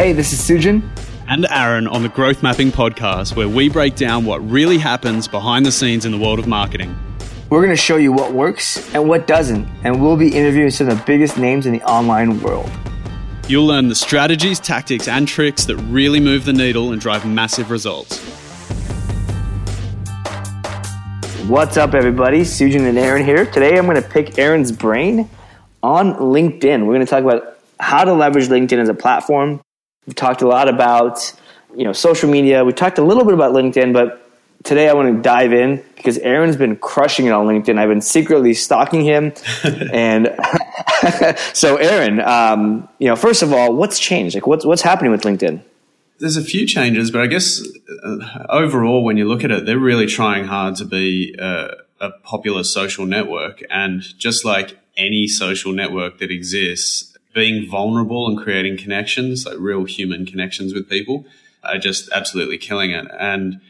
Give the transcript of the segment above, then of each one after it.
Hey, this is Sujan. And Aaron on the Growth Mapping Podcast, where we break down what really happens behind the scenes in the world of marketing. We're going to show you what works and what doesn't, and we'll be interviewing some of the biggest names in the online world. You'll learn the strategies, tactics, and tricks that really move the needle and drive massive results. What's up, everybody? Sujan and Aaron here. Today I'm going to pick Aaron's brain on LinkedIn. We're going to talk about how to leverage LinkedIn as a platform. We've talked a lot about you know social media. We talked a little bit about LinkedIn, but today I want to dive in because Aaron's been crushing it on LinkedIn. I've been secretly stalking him, and so Aaron, um, you know, first of all, what's changed? Like, what's what's happening with LinkedIn? There's a few changes, but I guess uh, overall, when you look at it, they're really trying hard to be uh, a popular social network, and just like any social network that exists, being vulnerable and creating connections, like real human connections with people, are just absolutely killing it. And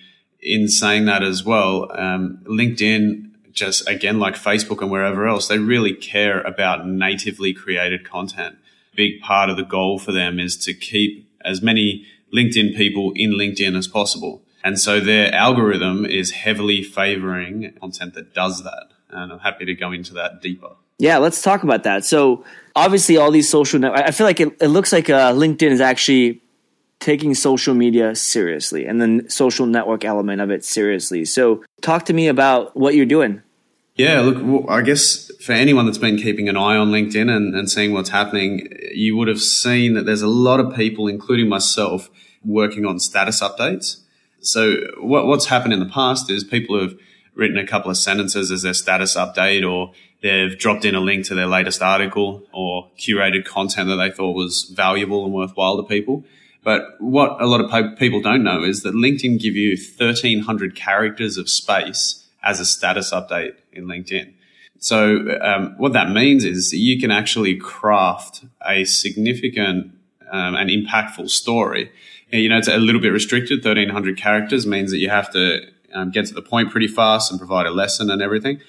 in saying that as well, um, LinkedIn, just again, like Facebook and wherever else, they really care about natively created content. Big part of the goal for them is to keep as many LinkedIn people in LinkedIn as possible. And so their algorithm is heavily favoring content that does that. And I'm happy to go into that deeper. Yeah, let's talk about that. So obviously, all these social networks. I feel like it, it looks like uh, LinkedIn is actually taking social media seriously and the social network element of it seriously. So talk to me about what you're doing. Yeah, look, well, I guess for anyone that's been keeping an eye on LinkedIn and, and seeing what's happening, you would have seen that there's a lot of people, including myself, working on status updates. So what, what's happened in the past is people have written a couple of sentences as their status update or they've dropped in a link to their latest article or curated content that they thought was valuable and worthwhile to people. But what a lot of people don't know is that LinkedIn give you 1300 characters of space as a status update in LinkedIn. So um, what that means is you can actually craft a significant um, and impactful story. You know, it's a little bit restricted. 1300 characters means that you have to um, get to the point pretty fast and provide a lesson and everything.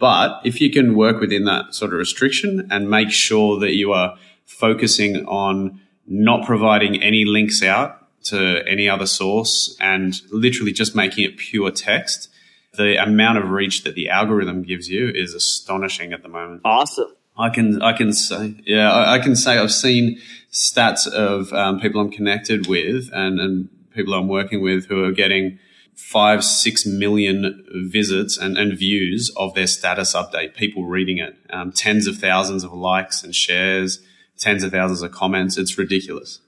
But if you can work within that sort of restriction and make sure that you are focusing on not providing any links out to any other source and literally just making it pure text, the amount of reach that the algorithm gives you is astonishing at the moment. Awesome. I can I can say yeah I, I can say I've seen stats of um, people I'm connected with and, and people I'm working with who are getting five six million visits and, and views of their status update. People reading it, um, tens of thousands of likes and shares tens of thousands of comments. It's ridiculous.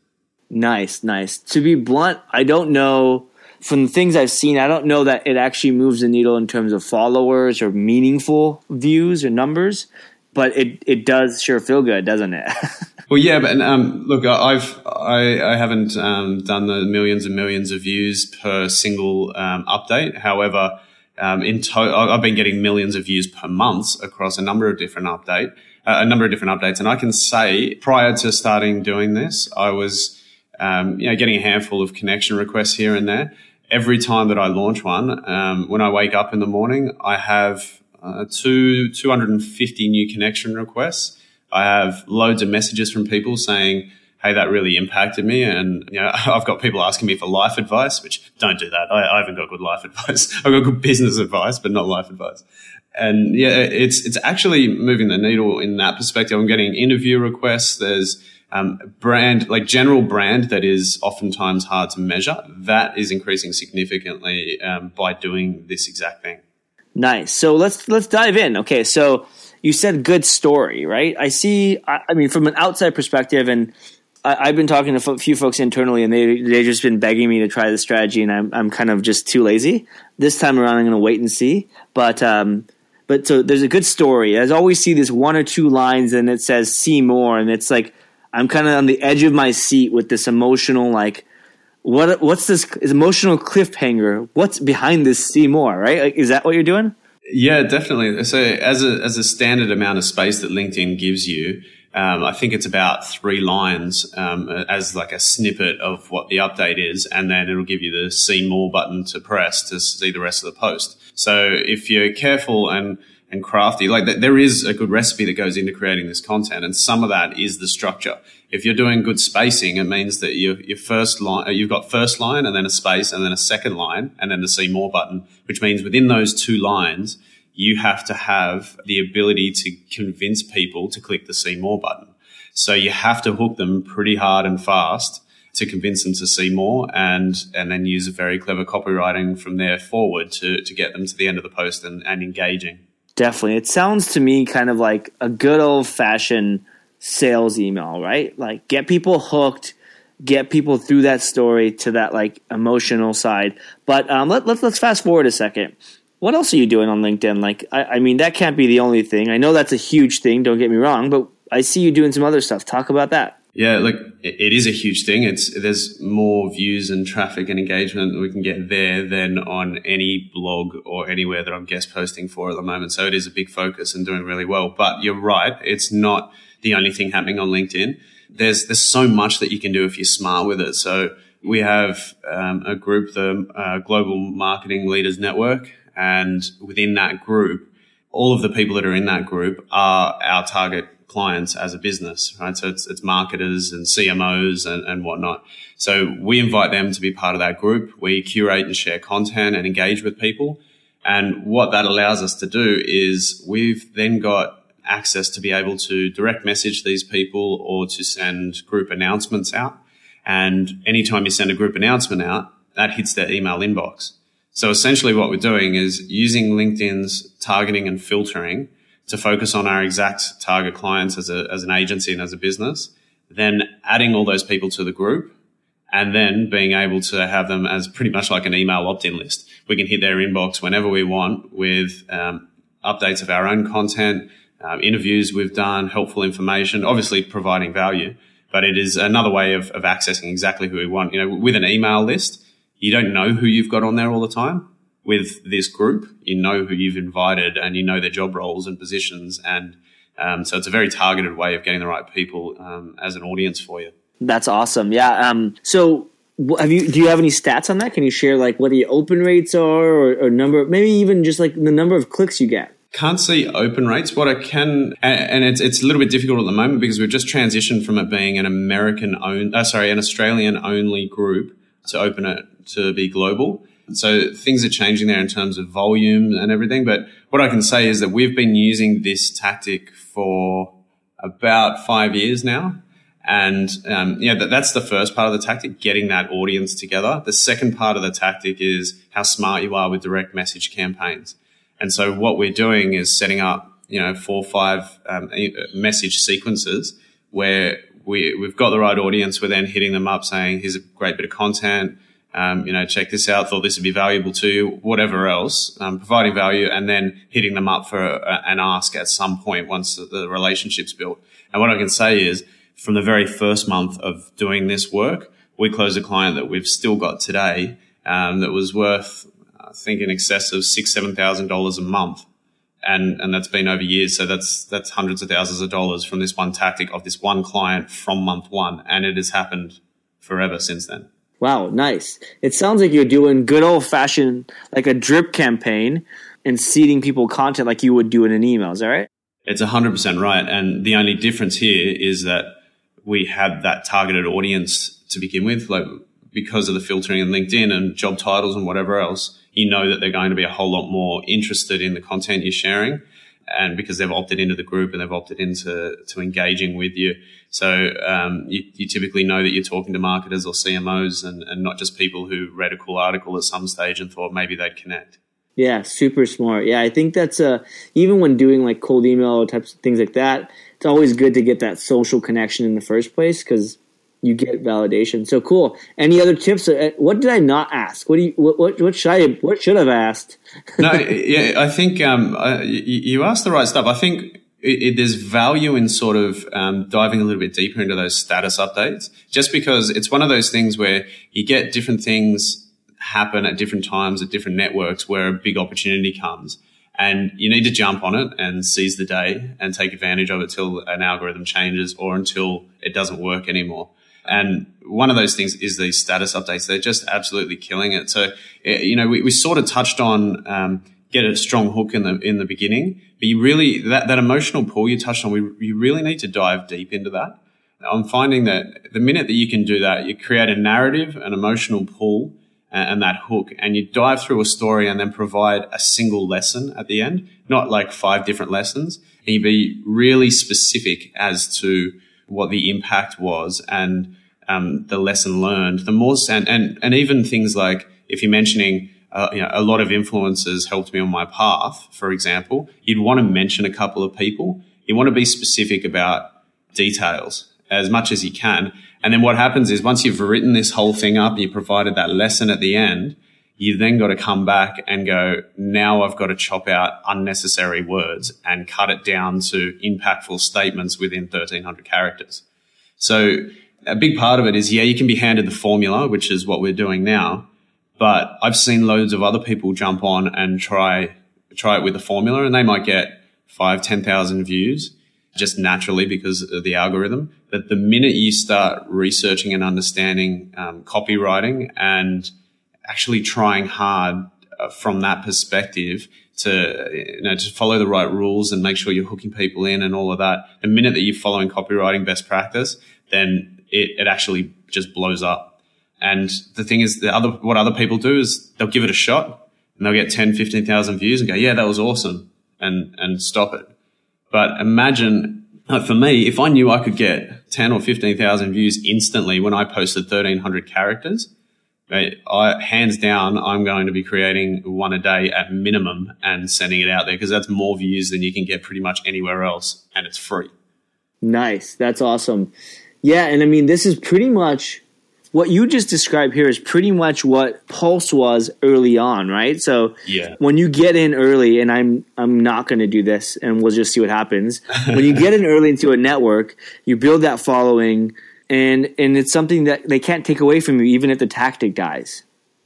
Nice, nice. To be blunt, I don't know from the things I've seen, I don't know that it actually moves the needle in terms of followers or meaningful views or numbers, but it, it does sure feel good, doesn't it? well, yeah, but um, look, I've I, I haven't um, done the millions and millions of views per single um, update. However, um, in to- I've been getting millions of views per month across a number of different update a number of different updates. And I can say prior to starting doing this, I was, um, you know, getting a handful of connection requests here and there. Every time that I launch one, um, when I wake up in the morning, I have uh, two, 250 new connection requests. I have loads of messages from people saying, hey, that really impacted me. And, you know, I've got people asking me for life advice, which don't do that. I, I haven't got good life advice. I've got good business advice, but not life advice and yeah, it's it's actually moving the needle in that perspective. I'm getting interview requests. There's um, brand like general brand that is oftentimes hard to measure. That is increasing significantly um, by doing this exact thing. Nice. So let's let's dive in. Okay, so you said good story, right? I see. I, I mean, from an outside perspective, and I, have been talking to a few folks internally, and they they just been begging me to try the strategy, and I'm I'm kind of just too lazy. This time around, I'm going to wait and see. But um, but so there's a good story. I always see this one or two lines and it says see more and it's like I'm kind of on the edge of my seat with this emotional like what what's this emotional cliffhanger? What's behind this see more, right? Is that what you're doing? Yeah, definitely. So as a as a standard amount of space that LinkedIn gives you, um, I think it's about three lines um, as like a snippet of what the update is, and then it'll give you the see more button to press to see the rest of the post. So if you're careful and and crafty. Like there is a good recipe that goes into creating this content, and some of that is the structure. If you're doing good spacing, it means that your your first line, uh, you've got first line and then a space and then a second line and then the see more button, which means within those two lines, you have to have the ability to convince people to click the see more button. So you have to hook them pretty hard and fast to convince them to see more and and then use a very clever copywriting from there forward to to get them to the end of the post and, and engaging. Definitely. It sounds to me kind of like a good old fashioned sales email, right? Like get people hooked, get people through that story to that like emotional side. But um, let, let's let's fast forward a second. What else are you doing on LinkedIn? Like, I, I mean, that can't be the only thing. I know that's a huge thing. Don't get me wrong, but I see you doing some other stuff. Talk about that. Yeah, look, it is a huge thing. It's there's more views and traffic and engagement that we can get there than on any blog or anywhere that I'm guest posting for at the moment. So it is a big focus and doing really well. But you're right, it's not the only thing happening on LinkedIn. There's there's so much that you can do if you're smart with it. So we have um, a group, the uh, Global Marketing Leaders Network, and within that group, all of the people that are in that group are our target clients as a business, right? So it's, it's marketers and CMOs and, and whatnot. So we invite them to be part of that group. We curate and share content and engage with people. And what that allows us to do is we've then got access to be able to direct message these people or to send group announcements out. And anytime you send a group announcement out, that hits their email inbox. So essentially what we're doing is using LinkedIn's targeting and filtering to focus on our exact target clients as, a, as an agency and as a business, then adding all those people to the group and then being able to have them as pretty much like an email opt-in list. We can hit their inbox whenever we want with um, updates of our own content, um, interviews we've done, helpful information, obviously providing value. But it is another way of, of accessing exactly who we want. You know, with an email list, you don't know who you've got on there all the time with this group, you know who you've invited and you know their job roles and positions. And um, so it's a very targeted way of getting the right people um, as an audience for you. That's awesome. Yeah. Um, so have you, do you have any stats on that? Can you share like what the open rates are or, or number, maybe even just like the number of clicks you get? Can't see open rates. What I can, and it's it's a little bit difficult at the moment because we've just transitioned from it being an American own, uh, sorry, an Australian only group to open it to be global. So things are changing there in terms of volume and everything. But what I can say is that we've been using this tactic for about five years now. And um, yeah, that, that's the first part of the tactic, getting that audience together. The second part of the tactic is how smart you are with direct message campaigns. And so what we're doing is setting up, you know, four or five um, message sequences where we, we've got the right audience. We're then hitting them up saying, here's a great bit of content um, you know, check this out, thought this would be valuable to you, whatever else, um, providing value and then hitting them up for a, an ask at some point once the, the relationship's built. And what I can say is from the very first month of doing this work, we closed a client that we've still got today, um, that was worth, I think in excess of six, seven thousand dollars a month. And, and that's been over years. So that's, that's hundreds of thousands of dollars from this one tactic of this one client from month one. And it has happened forever since then. Wow, nice. It sounds like you're doing good old fashioned, like a drip campaign and seeding people content like you would do in an email. Is that right? It's 100% right. And the only difference here is that we had that targeted audience to begin with, like because of the filtering in LinkedIn and job titles and whatever else, you know that they're going to be a whole lot more interested in the content you're sharing and because they've opted into the group and they've opted into to engaging with you. So um, you, you, typically know that you're talking to marketers or CMOs and, and not just people who read a cool article at some stage and thought maybe they'd connect. Yeah, super smart. Yeah, I think that's uh, even when doing like cold email or types of things like that, it's always good to get that social connection in the first place because you get validation. So cool. Any other tips? Uh, what did I not ask? What do you? What what, what should I? What should have asked? no, yeah, I think um, you, you, asked the right stuff. I think it, it, there's value in sort of um, diving a little bit deeper into those status updates, just because it's one of those things where you get different things happen at different times at different networks where a big opportunity comes. And you need to jump on it and seize the day and take advantage of it till an algorithm changes or until it doesn't work anymore. And one of those things is these status updates. They're just absolutely killing it. So, eh, you know, we, we sort of touched on um, get a strong hook in the in the beginning. But you really that that emotional pull you touched on, we you really need to dive deep into that. I'm finding that the minute that you can do that, you create a narrative, an emotional pull, and, and that hook, and you dive through a story and then provide a single lesson at the end, not like five different lessons. And you be really specific as to what the impact was and um, the lesson learned. The more and, and and even things like if you're mentioning uh, you know, a lot of influences helped me on my path, for example, you'd want to mention a couple of people. You want to be specific about details as much as you can. And then what happens is once you've written this whole thing up, you provided that lesson at the end, you've then got to come back and go, now I've got to chop out unnecessary words and cut it down to impactful statements within 1300 characters. So a big part of it is, yeah, you can be handed the formula, which is what we're doing now but I've seen loads of other people jump on and try try it with the formula, and they might get five, ten thousand views just naturally because of the algorithm. But the minute you start researching and understanding um, copywriting and actually trying hard uh, from that perspective to you know to follow the right rules and make sure you're hooking people in and all of that, the minute that you're following copywriting best practice, then it, it actually just blows up. And the thing is, the other, what other people do is they'll give it a shot and they'll get 10, 15,000 views and go, yeah, that was awesome and, and stop it. But imagine for me, if I knew I could get 10 or 15,000 views instantly when I posted 1300 characters, I, hands down, I'm going to be creating one a day at minimum and sending it out there because that's more views than you can get pretty much anywhere else and it's free. Nice. That's awesome. Yeah. And I mean, this is pretty much what you just described here is pretty much what Pulse was early on, right? So yeah. when you get in early, and I'm I'm not going to do this, and we'll just see what happens. when you get in early into a network, you build that following, and and it's something that they can't take away from you, even if the tactic dies.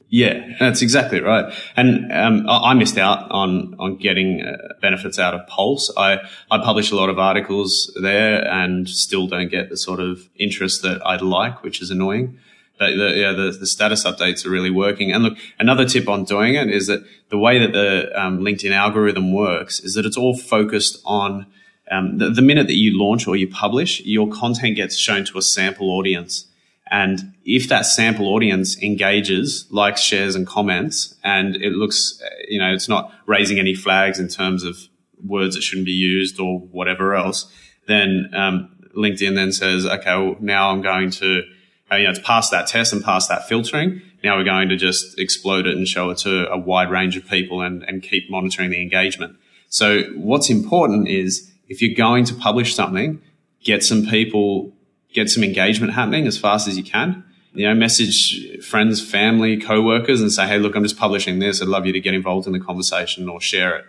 Yeah, that's exactly right. And um, I missed out on on getting uh, benefits out of Pulse. I I publish a lot of articles there, and still don't get the sort of interest that I'd like, which is annoying the, yeah, the, the, status updates are really working. And look, another tip on doing it is that the way that the um, LinkedIn algorithm works is that it's all focused on um, the, the, minute that you launch or you publish, your content gets shown to a sample audience. And if that sample audience engages, likes, shares, and comments, and it looks, you know, it's not raising any flags in terms of words that shouldn't be used or whatever else, then um, LinkedIn then says, okay, well, now I'm going to uh, you know, it's passed that test and passed that filtering. Now we're going to just explode it and show it to a wide range of people and, and keep monitoring the engagement. So what's important is if you're going to publish something, get some people, get some engagement happening as fast as you can. You know, message friends, family, co-workers and say, Hey, look, I'm just publishing this. I'd love you to get involved in the conversation or share it.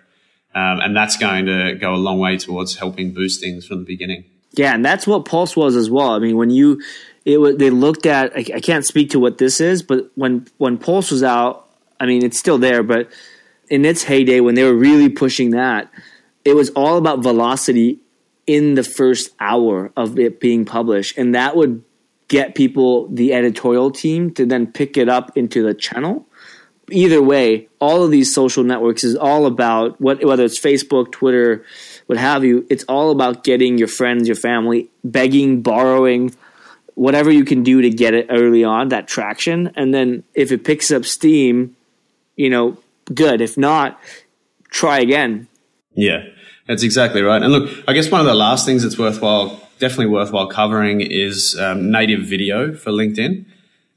Um, and that's going to go a long way towards helping boost things from the beginning. Yeah, and that's what Pulse was as well. I mean, when you it was they looked at I, I can't speak to what this is, but when when Pulse was out, I mean it's still there, but in its heyday when they were really pushing that, it was all about velocity in the first hour of it being published, and that would get people the editorial team to then pick it up into the channel. Either way, all of these social networks is all about what whether it's Facebook, Twitter, what have you. It's all about getting your friends, your family, begging, borrowing, whatever you can do to get it early on, that traction. And then if it picks up steam, you know, good. If not, try again. Yeah, that's exactly right. And look, I guess one of the last things that's worthwhile, definitely worthwhile covering is um, native video for LinkedIn.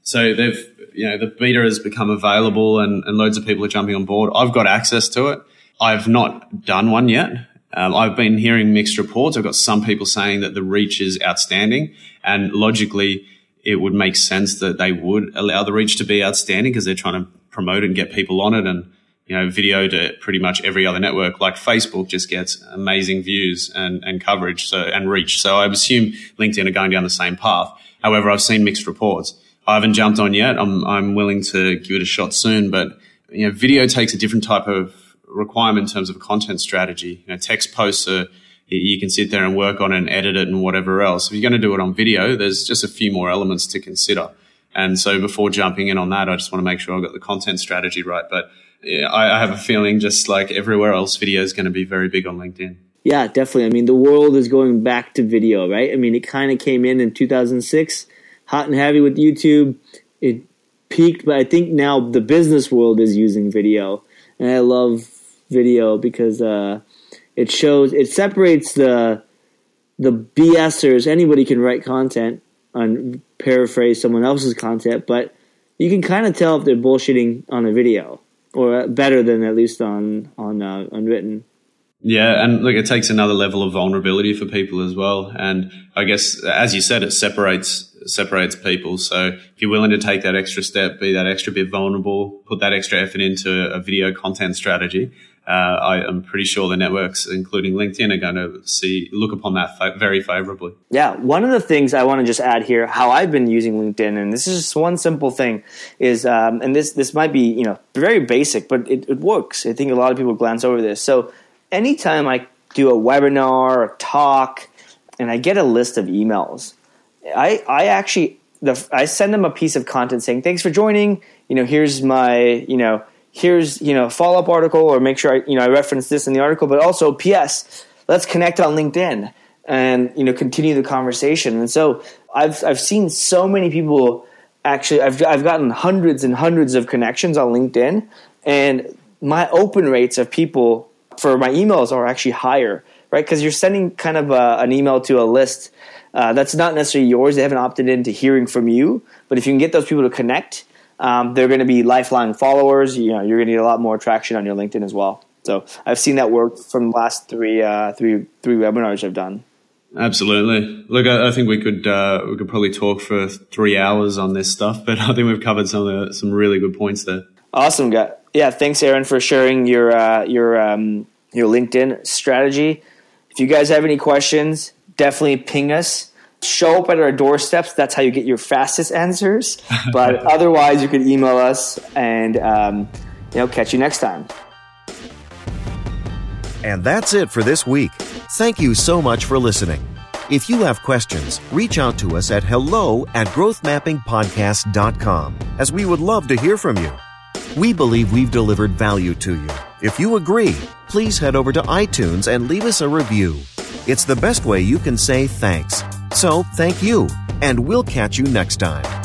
So they've, you know, the beta has become available and, and loads of people are jumping on board. I've got access to it. I've not done one yet. Um, I've been hearing mixed reports. I've got some people saying that the reach is outstanding, and logically, it would make sense that they would allow the reach to be outstanding because they're trying to promote and get people on it. And you know, video to pretty much every other network, like Facebook, just gets amazing views and, and coverage so and reach. So I assume LinkedIn are going down the same path. However, I've seen mixed reports. I haven't jumped on yet. I'm I'm willing to give it a shot soon, but you know, video takes a different type of requirement in terms of a content strategy. You know, text posts are you can sit there and work on and edit it and whatever else. If you're going to do it on video, there's just a few more elements to consider. And so before jumping in on that, I just want to make sure I've got the content strategy right. But I, I have a feeling just like everywhere else, video is going to be very big on LinkedIn. Yeah, definitely. I mean, the world is going back to video, right? I mean, it kind of came in in 2006, hot and heavy with YouTube. It peaked, but I think now the business world is using video, and I love video because uh, it shows it separates the the BSers. Anybody can write content and paraphrase someone else's content, but you can kind of tell if they're bullshitting on a video, or better than at least on on uh, unwritten. Yeah, and look, it takes another level of vulnerability for people as well. And I guess, as you said, it separates separates people. So if you're willing to take that extra step, be that extra bit vulnerable, put that extra effort into a video content strategy, uh, I am pretty sure the networks, including LinkedIn, are going to see look upon that fa- very favorably. Yeah, one of the things I want to just add here, how I've been using LinkedIn, and this is just one simple thing, is um, and this this might be you know very basic, but it, it works. I think a lot of people glance over this. So anytime I do a webinar, a talk, and I get a list of emails, I I actually the, I send them a piece of content saying thanks for joining. You know, here's my you know here's you know follow up article or make sure I you know I reference this in the article, but also P.S. Let's connect on LinkedIn and you know continue the conversation. And so I've I've seen so many people actually I've I've gotten hundreds and hundreds of connections on LinkedIn, and my open rates of people for my emails are actually higher, right? Because you're sending kind of a, an email to a list uh, that's not necessarily yours. They haven't opted into hearing from you, but if you can get those people to connect, um, they're going to be lifelong followers. You know, you're going to get a lot more traction on your LinkedIn as well. So I've seen that work from the last three, uh, three, three webinars I've done. Absolutely. Look, I, I think we could uh, we could probably talk for three hours on this stuff, but I think we've covered some the, some really good points there. Awesome, guy. Yeah, thanks, Aaron, for sharing your uh, your um, your LinkedIn strategy. If you guys have any questions, definitely ping us. Show up at our doorsteps. That's how you get your fastest answers. But otherwise, you can email us, and um, you know, catch you next time. And that's it for this week. Thank you so much for listening. If you have questions, reach out to us at hello at growthmappingpodcast.com, as we would love to hear from you. We believe we've delivered value to you. If you agree, please head over to iTunes and leave us a review. It's the best way you can say thanks. So, thank you, and we'll catch you next time.